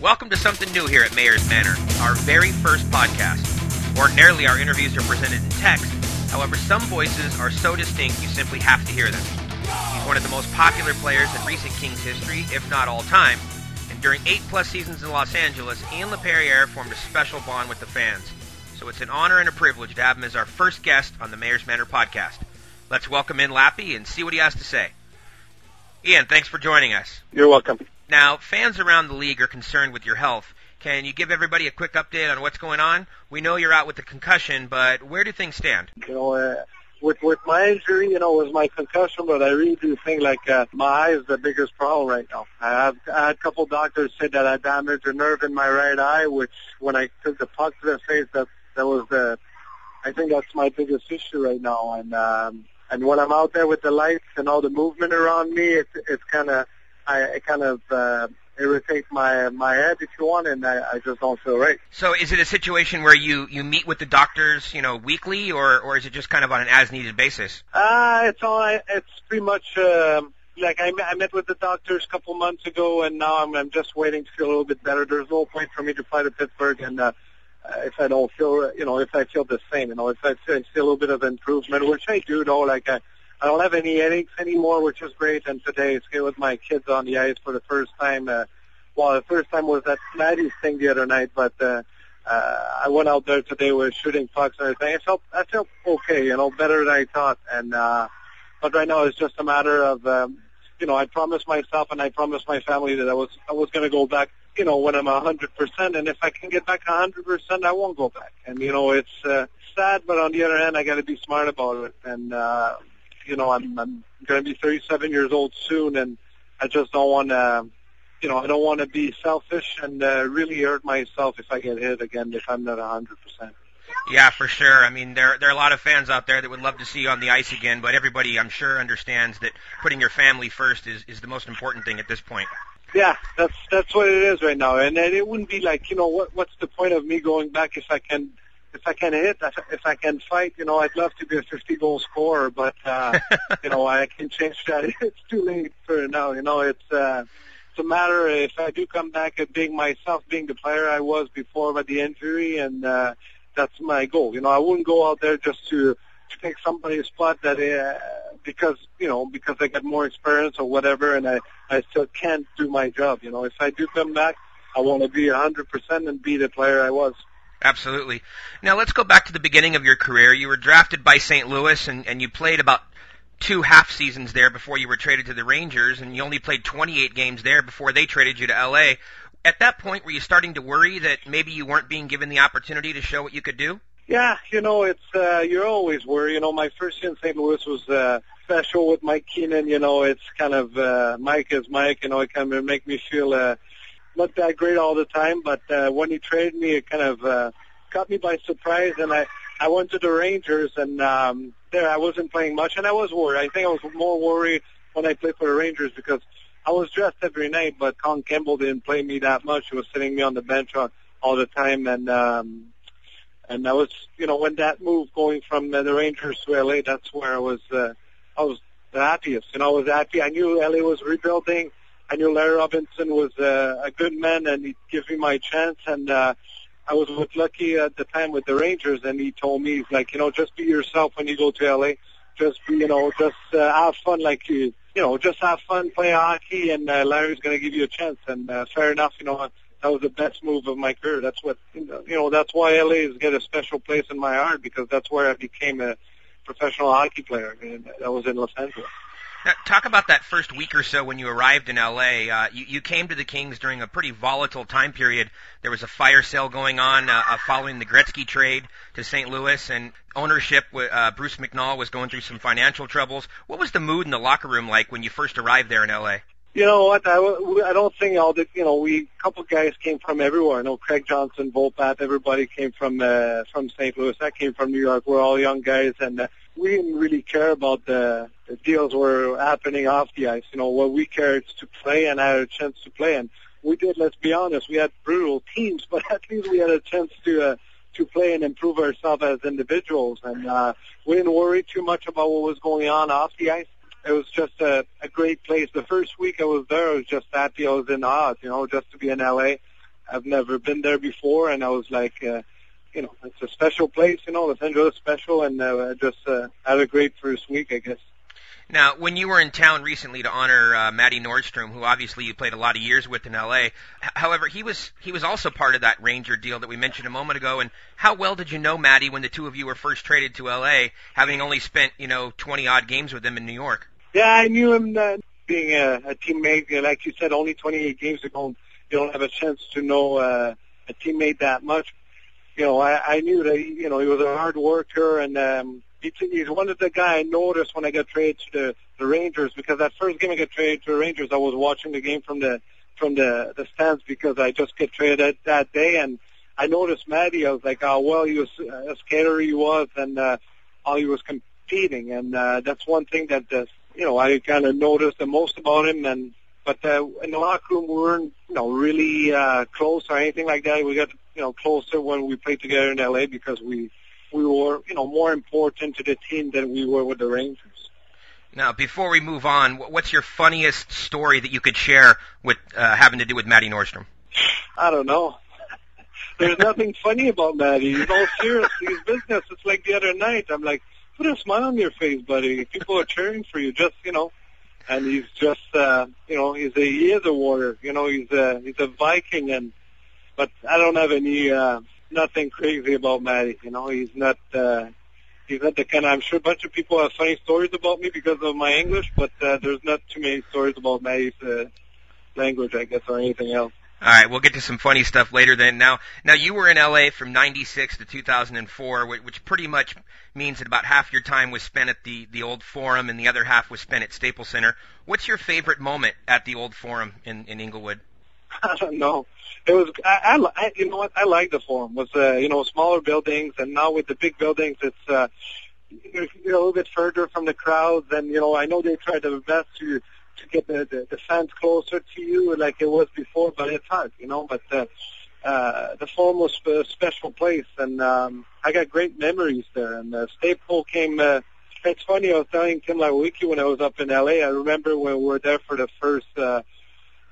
Welcome to something new here at Mayor's Manor, our very first podcast. Ordinarily, our interviews are presented in text. However, some voices are so distinct you simply have to hear them. He's one of the most popular players in recent Kings history, if not all time. And during eight plus seasons in Los Angeles, Ian LaPerriere formed a special bond with the fans. So it's an honor and a privilege to have him as our first guest on the Mayor's Manor podcast. Let's welcome in Lappy and see what he has to say. Ian, thanks for joining us. You're welcome. Now, fans around the league are concerned with your health. Can you give everybody a quick update on what's going on? We know you're out with the concussion, but where do things stand? You know, uh, with with my injury, you know, it was my concussion, but I really do think like uh, my eye is the biggest problem right now. I have I had a couple doctors say that I damaged a nerve in my right eye, which when I took the puck to the face, that that was the I think that's my biggest issue right now. And um, and when I'm out there with the lights and all the movement around me, it's it's kind of I it kind of uh, irritates my my head if you want, and I, I just don't feel right. So, is it a situation where you you meet with the doctors, you know, weekly, or or is it just kind of on an as needed basis? Uh it's all it's pretty much. Um, like I, I met with the doctors a couple months ago, and now I'm, I'm just waiting to feel a little bit better. There's no point for me to fly to Pittsburgh, and uh, if I don't feel, you know, if I feel the same, you know, if I feel, I see a little bit of improvement, which I do, though, like I, I don't have any headaches anymore, which is great. And today, it's with my kids on the ice for the first time. Uh, well, the first time was that Maddie's thing the other night, but uh, uh, I went out there today with shooting pucks and everything. I felt I felt okay, you know, better than I thought. And uh, but right now, it's just a matter of, um, you know, I promised myself and I promised my family that I was I was going to go back you know, when I'm a hundred percent, and if I can get back a hundred percent, I won't go back. And you know, it's uh, sad, but on the other hand, I got to be smart about it. And uh, you know, I'm I'm going to be 37 years old soon, and I just don't want to, you know, I don't want to be selfish and uh, really hurt myself if I get hit again if I'm not hundred percent. Yeah, for sure. I mean, there there are a lot of fans out there that would love to see you on the ice again, but everybody, I'm sure, understands that putting your family first is is the most important thing at this point. Yeah, that's that's what it is right now, and, and it wouldn't be like you know what what's the point of me going back if I can if I can hit if I can fight you know I'd love to be a 50 goal scorer, but uh, you know I can change that. It's too late for now. You know it's uh, it's a matter if I do come back at being myself, being the player I was before with the injury, and uh, that's my goal. You know I wouldn't go out there just to to take somebody's spot that uh, because you know because I got more experience or whatever, and I I still can't do my job. You know, if I do come back, I want to be hundred percent and be the player I was. Absolutely. Now let's go back to the beginning of your career. You were drafted by St. Louis, and, and you played about two half seasons there before you were traded to the Rangers, and you only played 28 games there before they traded you to LA. At that point, were you starting to worry that maybe you weren't being given the opportunity to show what you could do? Yeah, you know, it's uh, you're always worried. You know, my first year in St. Louis was uh, special with Mike Keenan. You know, it's kind of uh, Mike is Mike. You know, it kind of make me feel uh, not that great all the time. But uh, when he traded me, it kind of uh, caught me by surprise, and I I went to the Rangers, and um, there I wasn't playing much, and I was worried. I think I was more worried when I played for the Rangers because I was dressed every night, but Colin Campbell didn't play me that much. He was sitting me on the bench all, all the time, and um, and I was, you know, when that move going from uh, the Rangers to LA, that's where I was, uh, I was the happiest. Know, I was happy. I knew LA was rebuilding. I knew Larry Robinson was uh, a good man, and he gives me my chance. And uh, I was with Lucky at the time with the Rangers, and he told me, like, you know, just be yourself when you go to LA. Just be, you know, just uh, have fun, like you, you know, just have fun, play hockey, and uh, Larry's going to give you a chance. And uh, fair enough, you know that was the best move of my career. That's what you know. That's why LA has got a special place in my heart because that's where I became a professional hockey player. And that was in Los Angeles. Talk about that first week or so when you arrived in LA. Uh, you, you came to the Kings during a pretty volatile time period. There was a fire sale going on uh, uh, following the Gretzky trade to St. Louis, and ownership, uh, Bruce McNall, was going through some financial troubles. What was the mood in the locker room like when you first arrived there in LA? You know what? I, I don't think all the you know we a couple guys came from everywhere. I know Craig Johnson, Vopat, everybody came from uh, from St. Louis. I came from New York. We're all young guys, and uh, we didn't really care about the, the deals were happening off the ice. You know what we cared to play and had a chance to play, and we did. Let's be honest, we had brutal teams, but at least we had a chance to. Uh, to play and improve ourselves as individuals, and uh, we didn't worry too much about what was going on off the ice it was just a, a great place. The first week I was there, I was just happy I was in Oz, you know, just to be in LA. I've never been there before, and I was like, uh, you know, it's a special place. You know, is special, and uh, just uh, had a great first week, I guess. Now, when you were in town recently to honor uh, Matty Norstrom, who obviously you played a lot of years with in LA, h- however, he was he was also part of that Ranger deal that we mentioned a moment ago. And how well did you know Matty when the two of you were first traded to LA, having only spent you know 20 odd games with him in New York? Yeah, I knew him uh, being a, a teammate. Uh, Like you said, only 28 games ago, you don't have a chance to know uh, a teammate that much. You know, I, I knew that you know he was a hard worker and. um he, he's one of the guy I noticed when I got traded to the, the Rangers because that first game I got traded to the Rangers, I was watching the game from the from the the stands because I just got traded that, that day, and I noticed Matty. I was like, oh well, he was a skater he was, and uh, how he was competing, and uh, that's one thing that uh, you know I kind of noticed the most about him, and. But uh, in the locker room, we weren't, you know, really uh, close or anything like that. We got, you know, closer when we played together in LA because we we were, you know, more important to the team than we were with the Rangers. Now, before we move on, what's your funniest story that you could share with uh, having to do with Matty Norstrom? I don't know. There's nothing funny about Matty. He's all serious. He's business. It's like the other night. I'm like, put a smile on your face, buddy. People are cheering for you. Just, you know. And he's just, uh, you know, he's a he is a warrior. You know, he's a he's a Viking, and but I don't have any uh, nothing crazy about Matty. You know, he's not uh, he's not the kind. Of, I'm sure a bunch of people have funny stories about me because of my English, but uh, there's not too many stories about Matty's uh, language, I guess, or anything else. All right, we'll get to some funny stuff later. Then now, now you were in LA from '96 to 2004, which pretty much means that about half your time was spent at the the old Forum, and the other half was spent at Staples Center. What's your favorite moment at the old Forum in in Inglewood? I don't know. It was I, I, you know what I like the Forum. Was uh, you know smaller buildings, and now with the big buildings, it's uh, you're, you're a little bit further from the crowds, and you know I know they tried their best to to get the, the, the fans closer to you like it was before, but it's hard, you know. But uh, uh, the Forum was a special place, and um, I got great memories there. And uh, Staple came. Uh, it's funny. I was telling Tim Leiweke when I was up in LA. I remember when we were there for the first. Uh,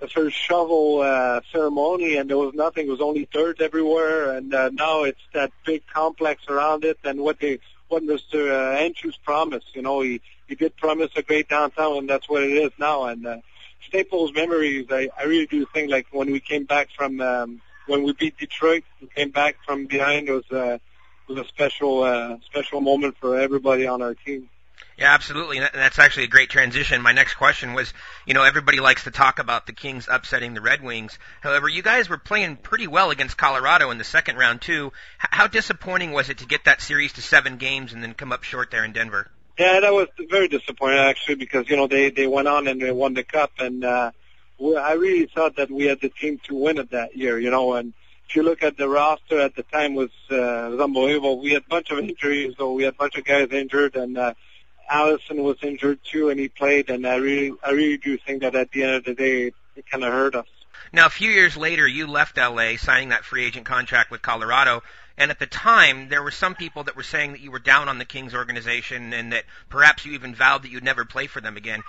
the first shovel uh, ceremony, and there was nothing. It was only dirt everywhere, and uh, now it's that big complex around it. And what they, what Mr. Uh, Andrews promised, you know, he he did promise a great downtown, and that's what it is now. And uh, Staples memories, I I really do think like when we came back from um, when we beat Detroit, we came back from behind. It was uh, it was a special uh, special moment for everybody on our team. Yeah, absolutely. And that's actually a great transition. My next question was, you know, everybody likes to talk about the Kings upsetting the Red Wings. However, you guys were playing pretty well against Colorado in the second round too. How disappointing was it to get that series to seven games and then come up short there in Denver? Yeah, that was very disappointing actually because you know they they went on and they won the cup and uh, I really thought that we had the team to win it that year. You know, and if you look at the roster at the time was uh, was unbelievable. We had a bunch of injuries, so we had a bunch of guys injured and. uh Allison was injured too, and he played. And I really, I really do think that at the end of the day, it kind of hurt us. Now, a few years later, you left LA, signing that free agent contract with Colorado. And at the time, there were some people that were saying that you were down on the Kings organization and that perhaps you even vowed that you'd never play for them again.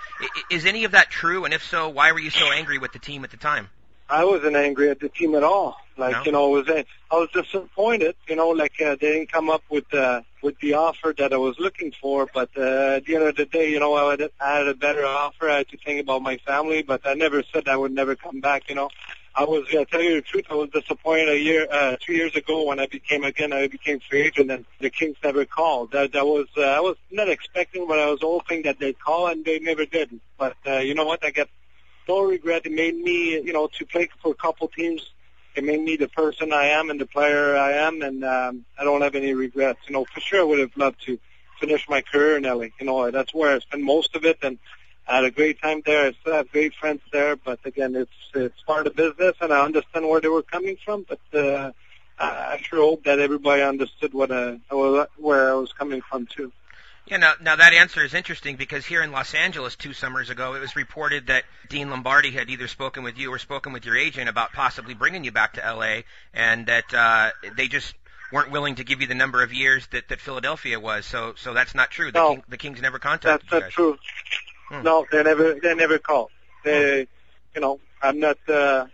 Is any of that true? And if so, why were you so angry with the team at the time? I wasn't angry at the team at all. Like No? you know, I was I was disappointed. You know, like uh, they didn't come up with uh, with the offer that I was looking for. But uh, at the end of the day, you know, I had, I had a better offer. I had to think about my family. But I never said I would never come back. You know, I was. Uh, tell you the truth, I was disappointed a year, uh, two years ago when I became again. I became free agent, and the Kings never called. That that was. Uh, I was not expecting, but I was hoping that they'd call, and they never did. But uh, you know what? I got no regret. It made me, you know, to play for a couple teams. It made me the person I am and the player I am, and um, I don't have any regrets. You know, for sure, I would have loved to finish my career in LA. You know, that's where I spent most of it, and I had a great time there. I still have great friends there, but again, it's it's part of business, and I understand where they were coming from. But uh, I I sure hope that everybody understood what uh, where I was coming from too. Yeah, now, now that answer is interesting because here in Los Angeles two summers ago, it was reported that Dean Lombardi had either spoken with you or spoken with your agent about possibly bringing you back to LA, and that uh, they just weren't willing to give you the number of years that, that Philadelphia was. So, so that's not true. The, No. King, the Kings never contacted That's you not true. Hmm. No, they never they never called. They, you know, I'm not. uh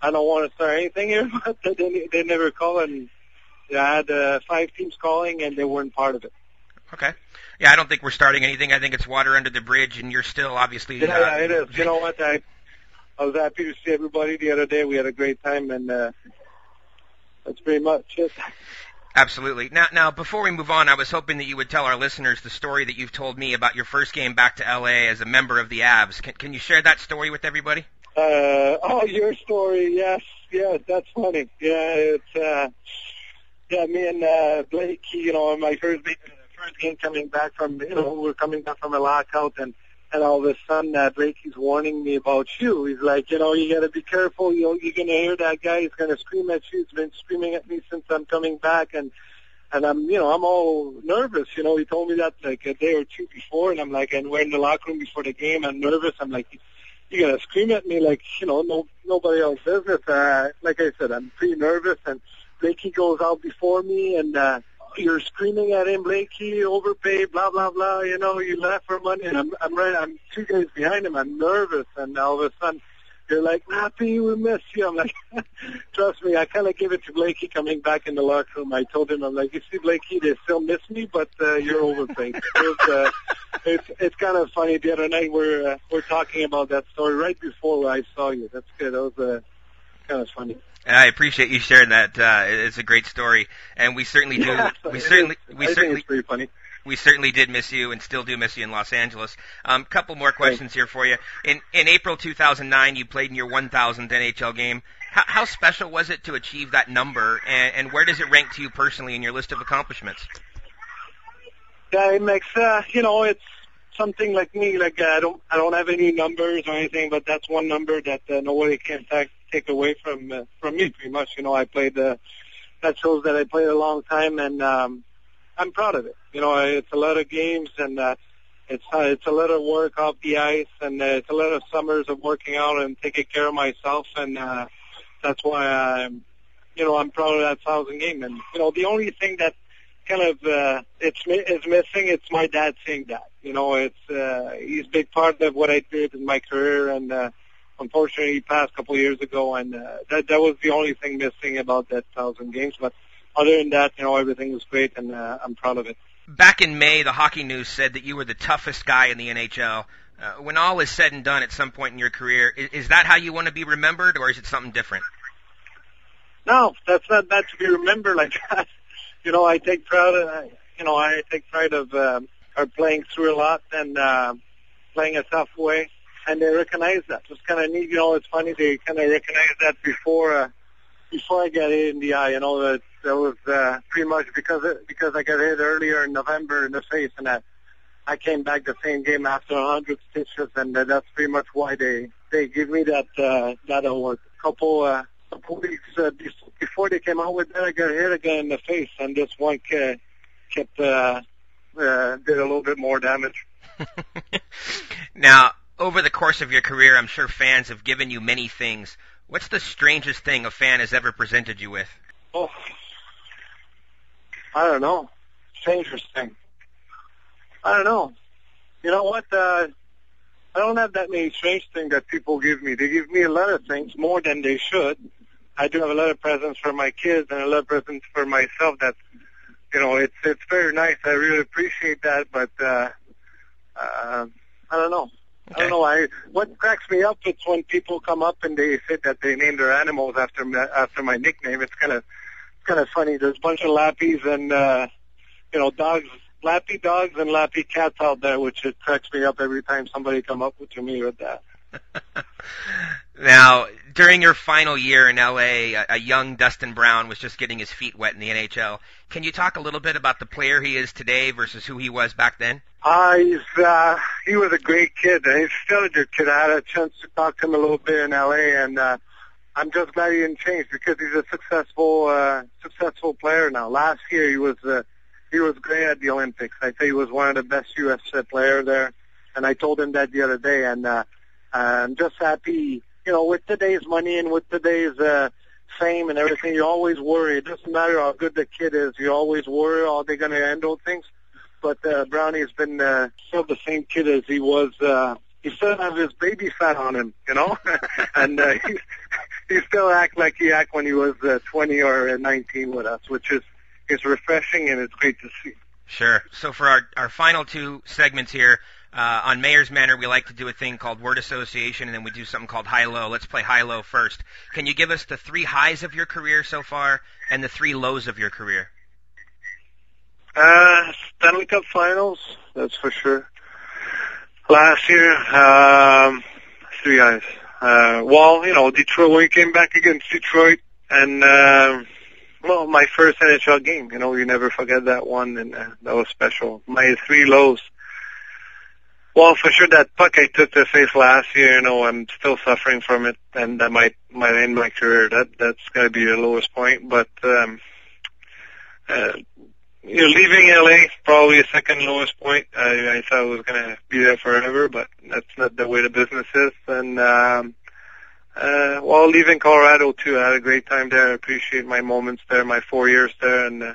I don't want to start anything here, but they, they never call and I had uh, five teams calling and they weren't part of it. Okay. Yeah, I don't think we're starting anything. I think it's water under the bridge, and you're still obviously. Yeah, uh, yeah it is. You know what? I I was happy to see everybody the other day. We had a great time, and uh, that's pretty much it. Absolutely. Now, now, before we move on, I was hoping that you would tell our listeners the story that you've told me about your first game back to LA as a member of the Avs. Can, can you share that story with everybody? Uh, oh, your story, yes, yes, that's funny. Yeah, it's uh, yeah, me and uh, Blake, you know, on my first first game coming back from, you know, we're coming back from a lockout, and and all of a sudden, Blake, he's warning me about you. He's like, you know, you got to be careful. You you're gonna hear that guy. He's gonna scream at you. He's been screaming at me since I'm coming back, and and I'm, you know, I'm all nervous. You know, he told me that like a day or two before, and I'm like, and we're in the locker room before the game. I'm nervous. I'm like, you gotta scream at me like, you know, no nobody else business. Uh, like I said, I'm pretty nervous, and Blakey goes out before me, and uh, you're screaming at him, Blakey, overpaid, blah blah blah. You know, you left for money, and I'm I'm right. I'm two guys behind him. I'm nervous, and all of a sudden. You're like, Lappy, we miss you. I'm like, trust me, I kind of give it to Blakey coming back in the locker room. I told him, I'm like, you see, Blakey, they still miss me, but uh, you're overpaid. it was, uh, it's it's kind of funny. The other night we're uh, we're talking about that story right before I saw you. That's good. That was uh, kind of funny. I appreciate you sharing that. Uh, it's a great story, and we certainly do. Yeah, we certainly, is, we I certainly, pretty funny. We certainly did miss you, and still do miss you in Los Angeles. A um, couple more questions here for you. In in April 2009, you played in your 1,000th NHL game. How, how special was it to achieve that number, and, and where does it rank to you personally in your list of accomplishments? Yeah, it makes uh, you know it's something like me. Like uh, I don't I don't have any numbers or anything, but that's one number that uh, nobody can take take away from uh, from me. Pretty much, you know, I played. Uh, that shows that I played a long time, and um, I'm proud of it. You know, it's a lot of games, and uh, it's uh, it's a lot of work off the ice, and uh, it's a lot of summers of working out and taking care of myself, and uh, that's why I'm, you know, I'm proud of that thousand game. And you know, the only thing that kind of uh, it's is missing, it's my dad saying that. You know, it's uh, he's a big part of what I did in my career, and uh, unfortunately, he passed a couple of years ago, and uh, that that was the only thing missing about that thousand games. But other than that, you know, everything was great, and uh, I'm proud of it. Back in May, the Hockey News said that you were the toughest guy in the NHL. Uh, when all is said and done, at some point in your career, is, is that how you want to be remembered, or is it something different? No, that's not that to be remembered like that. You know, I take pride. Of, you know, I take pride of um, of playing through a lot and uh, playing a tough way and they recognize that. It's kind of neat. You know, it's funny they kind of recognize that before uh, before I got hit in the eye. You know that that was uh, pretty much because it, because I got hit earlier in November in the face, and that I came back the same game after a hundred stitches, and uh, that's pretty much why they they give me that uh, that award. Couple uh, couple weeks uh, before they came out with that, I got hit again in the face, and this one uh, kept uh, uh, did a little bit more damage. now, over the course of your career, I'm sure fans have given you many things. What's the strangest thing a fan has ever presented you with? Oh, I don't know. Strangest thing. I don't know. You know what? Uh, I don't have that many strange things that people give me. They give me a lot of things, more than they should. I do have a lot of presents for my kids and a lot of presents for myself. That, you know, it's it's very nice. I really appreciate that. But uh, uh, I don't know. I don't know. I what cracks me up is when people come up and they say that they named their animals after after my nickname. It's kind of it's kind of funny. There's a bunch of lappies and uh, you know dogs, lappy dogs and lappy cats out there, which it cracks me up every time somebody come up to me with that. now, during your final year in LA, a, a young Dustin Brown was just getting his feet wet in the NHL. Can you talk a little bit about the player he is today versus who he was back then? Uh, he's, uh, he was a great kid. He's still a good kid. I had a chance to talk to him a little bit in LA and, uh, I'm just glad he didn't change because he's a successful, uh, successful player now. Last year he was, uh, he was great at the Olympics. I think he was one of the best U.S. players there. And I told him that the other day and, uh, I'm just happy, you know, with today's money and with today's, uh, fame and everything, you always worry. It doesn't matter how good the kid is. You always worry how they're going to handle things but uh, Brownie's been uh, still the same kid as he was. Uh, he still has his baby fat on him, you know, and uh, he's he still act like he act when he was uh, 20 or 19 with us, which is is refreshing and it's great to see. Sure. So for our our final two segments here. Uh, on Mayor's Manor, we like to do a thing called word association, and then we do something called high-low. Let's play high-low first. Can you give us the three highs of your career so far and the three lows of your career? Uh, Stanley Cup Finals, that's for sure. Last year, um, three highs. Uh, well, you know, Detroit, when we came back against Detroit, and, uh, well, my first NHL game, you know, you never forget that one, and uh, that was special. My three lows. Well, for sure, that puck I took to face last year, you know, I'm still suffering from it, and that might might end my career. That that's gonna be the lowest point. But um, uh, you know, leaving LA probably a second lowest point. I, I thought I was gonna be there forever, but that's not the way the business is. And um, uh, well, leaving Colorado too, I had a great time there. I appreciate my moments there, my four years there, and uh,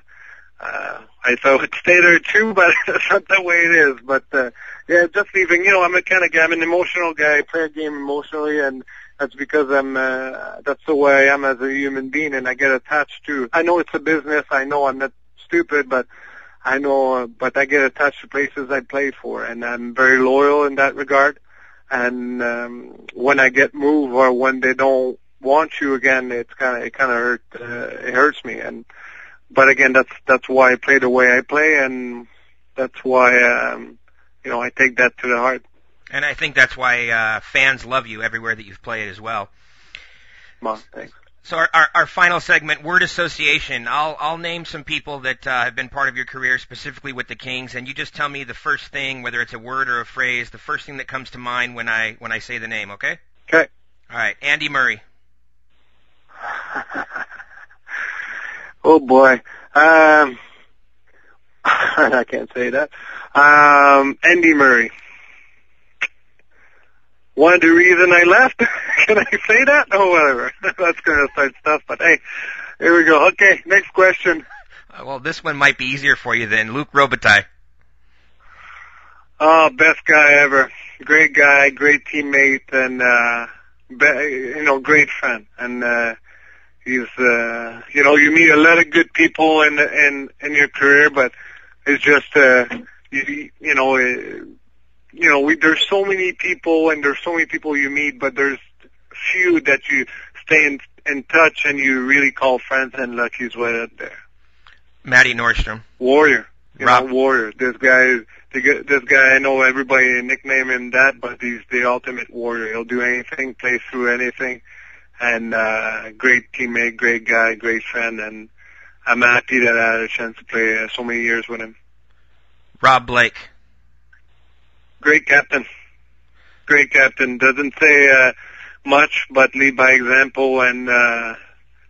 uh, I thought I'd stay there too, but that's not the way it is. But uh, yeah, just leaving. You know, I'm a kind of guy. I'm an emotional guy. I play a game emotionally, and that's because I'm. Uh, that's the way I am as a human being, and I get attached to. I know it's a business. I know I'm not stupid, but I know, but I get attached to places I play for, and I'm very loyal in that regard. And um, when I get moved or when they don't want you again, it's kind of it kind of hurt. Uh, it hurts me, and but again, that's that's why I play the way I play, and that's why um, you know I take that to the heart. And I think that's why uh, fans love you everywhere that you've played as well. Well, thanks. So our, our, our, final segment, word association. I'll I'll name some people that uh, have been part of your career, specifically with the Kings, and you just tell me the first thing, whether it's a word or a phrase, the first thing that comes to mind when I when I say the name. Okay. Okay. All right, Andy Murray. oh boy, um, I can't say that. Um, Andy Murray. One of the reason I left. Can I say that? Oh, whatever. That's gonna start stuff. But hey, here we go. Okay, next question. Uh, well, this one might be easier for you than Luc Robitaille. Oh, best guy ever. Great guy, great teammate, and uh, be, you know, great friend. And uh, he's, uh, you know, you meet a lot of good people in in in your career, but it's just, uh, you, you know. Uh, you know, we, there's so many people and there's so many people you meet, but there's few that you stay in, in touch and you really call friends, and Lucky's right up there. Matty Norstrom. Warrior. You Rob. know, Warrior. This guy, this guy, I know everybody nickname him that, but he's the ultimate warrior. He'll do anything, play through anything, and uh, great teammate, great guy, great friend, and I'm happy that I had a chance to play uh, so many years with him. Rob Blake. Great captain. Great captain. Doesn't say uh, much, but lead by example. And uh,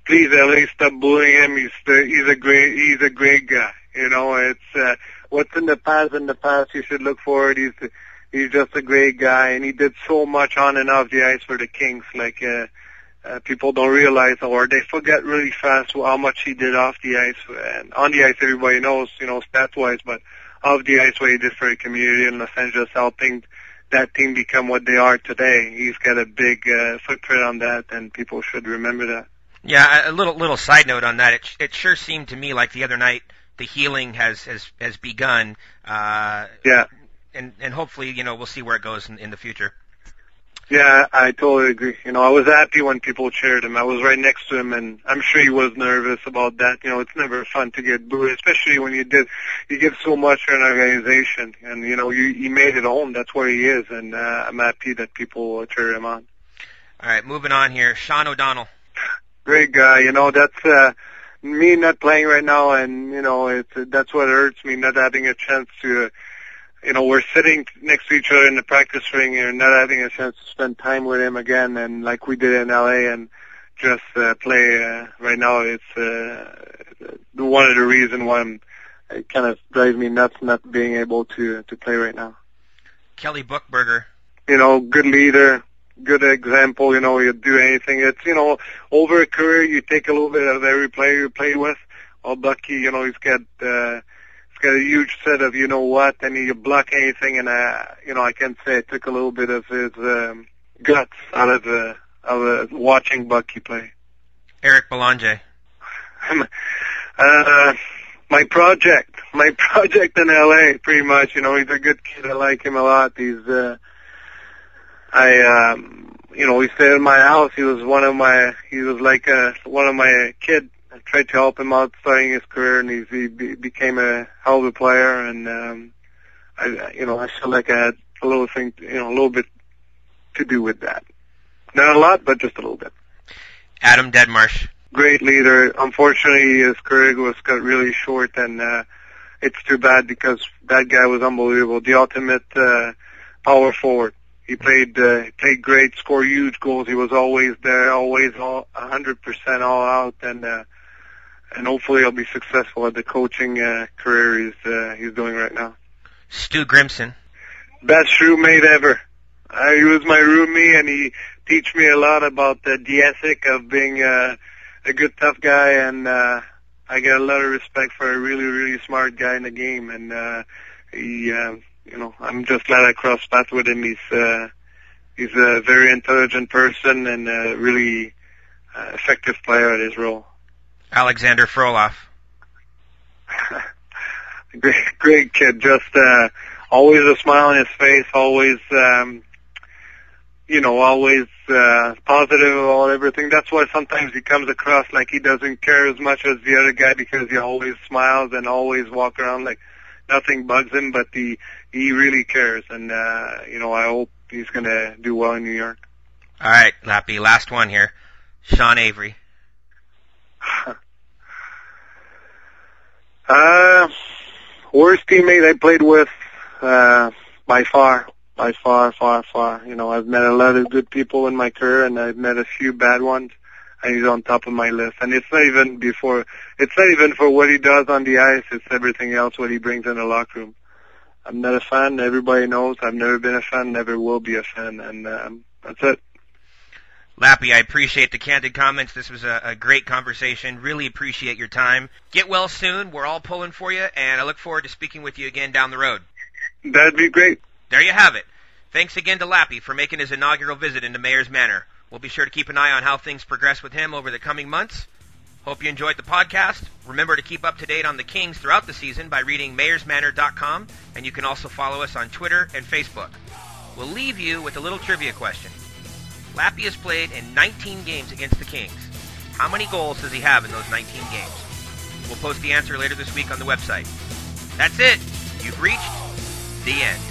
please, LA, stop bullying him. He's the, he's a great he's a great guy. You know, it's uh, what's in the past. In the past, you should look forward. He's he's just a great guy, and he did so much on and off the ice for the Kings. Like uh, uh, people don't realize, or they forget really fast how much he did off the ice. And on the ice, everybody knows, you know, stats wise, but of the ice what he did for the community in Los Angeles, helping that team become what they are today. He's got a big uh, footprint on that, and people should remember that. Yeah, a little little side note on that. It it sure seemed to me like the other night the healing has has has begun. Uh, yeah. And and hopefully you know we'll see where it goes in, in the future. Yeah, I totally agree. You know, I was happy when people cheered him. I was right next to him, and I'm sure he was nervous about that. You know, it's never fun to get booed, especially when you did you give so much to an organization, and you know, you he made it home. That's where he is, and uh, I'm happy that people cheer him on. All right, moving on here. Sean O'Donnell. Great guy. You know, that's uh, me not playing right now, and you know, it's that's what hurts me not having a chance to. Uh, you know, we're sitting next to each other in the practice ring and not having a chance to spend time with him again, and like we did in LA, and just uh, play uh, right now. It's uh, one of the reasons why I'm, it kind of drives me nuts not being able to to play right now. Kelly Buchberger. You know, good leader, good example. You know, you do anything. It's you know, over a career, you take a little bit of every player you play with. Well, Bucky, you know, he's got. Uh, got a huge set of you know what, and you block anything, and uh, you know I can say it took a little bit of his um, guts out of the of uh, watching Bucky play. Eric Belanger. uh, my project, my project in LA, pretty much. You know, he's a good kid. I like him a lot. He's, uh, I, um, you know, he stayed in my house. He was one of my, he was like a, one of my kid. I tried to help him out starting his career, and he's, he be, became a hell of a player. And um, I, you know, I feel like I had a little thing, you know, a little bit to do with that. Not a lot, but just a little bit. Adam Deadmarsh. Great leader. Unfortunately, his career was cut really short, and uh, it's too bad because that guy was unbelievable. The ultimate uh, power forward. He played uh, played great, scored huge goals. He was always there, always all 100% all out, and uh, and hopefully he'll be successful at the coaching uh, career he's uh, he's doing right now. Stu Grimson. Best roommate ever. Uh, he was my roomie, and he teach me a lot about uh, the ethic of being uh, a good tough guy, and uh, I get a lot of respect for a really really smart guy in the game, and uh, he, uh, you know, I'm just glad I crossed paths with him. He's uh, he's a very intelligent person and a really uh, effective player at his role. Alexander Frolov. great, great kid. Just uh, always a smile on his face. Always, um, you know, always uh, positive about everything. That's why sometimes he comes across like he doesn't care as much as the other guy because he always smiles and always walk around like nothing bugs him. But he he really cares, and uh, you know, I hope he's gonna do well in New York. All right, Lappy, last one here. Sean Avery. uh, worst teammate I played with, uh, by far, by far, far, far. You know, I've met a lot of good people in my career, and I've met a few bad ones, and he's on top of my list. And it's not even before, it's not even for what he does on the ice. It's everything else what he brings in the locker room. I'm not a fan. Everybody knows. I've never been a fan. Never will be a fan. And um, that's it. Lappy, I appreciate the candid comments. This was a, a, great conversation. Really appreciate your time. Get well soon. We're all pulling for you, and I look forward to speaking with you again down the road. That'd be great. There you have it. Thanks again to Lappy for making his inaugural visit into Mayor's Manor. We'll be sure to keep an eye on how things progress with him over the coming months. Hope you enjoyed the podcast. Remember to keep up to date on the Kings throughout the season by reading mayorsmanor.com, and you can also follow us on Twitter and Facebook. We'll leave you with a little trivia question. Lappy has played in 19 games against the Kings. How many goals does he have in those 19 games? We'll post the answer later this week on the website. That's it. You've reached the end.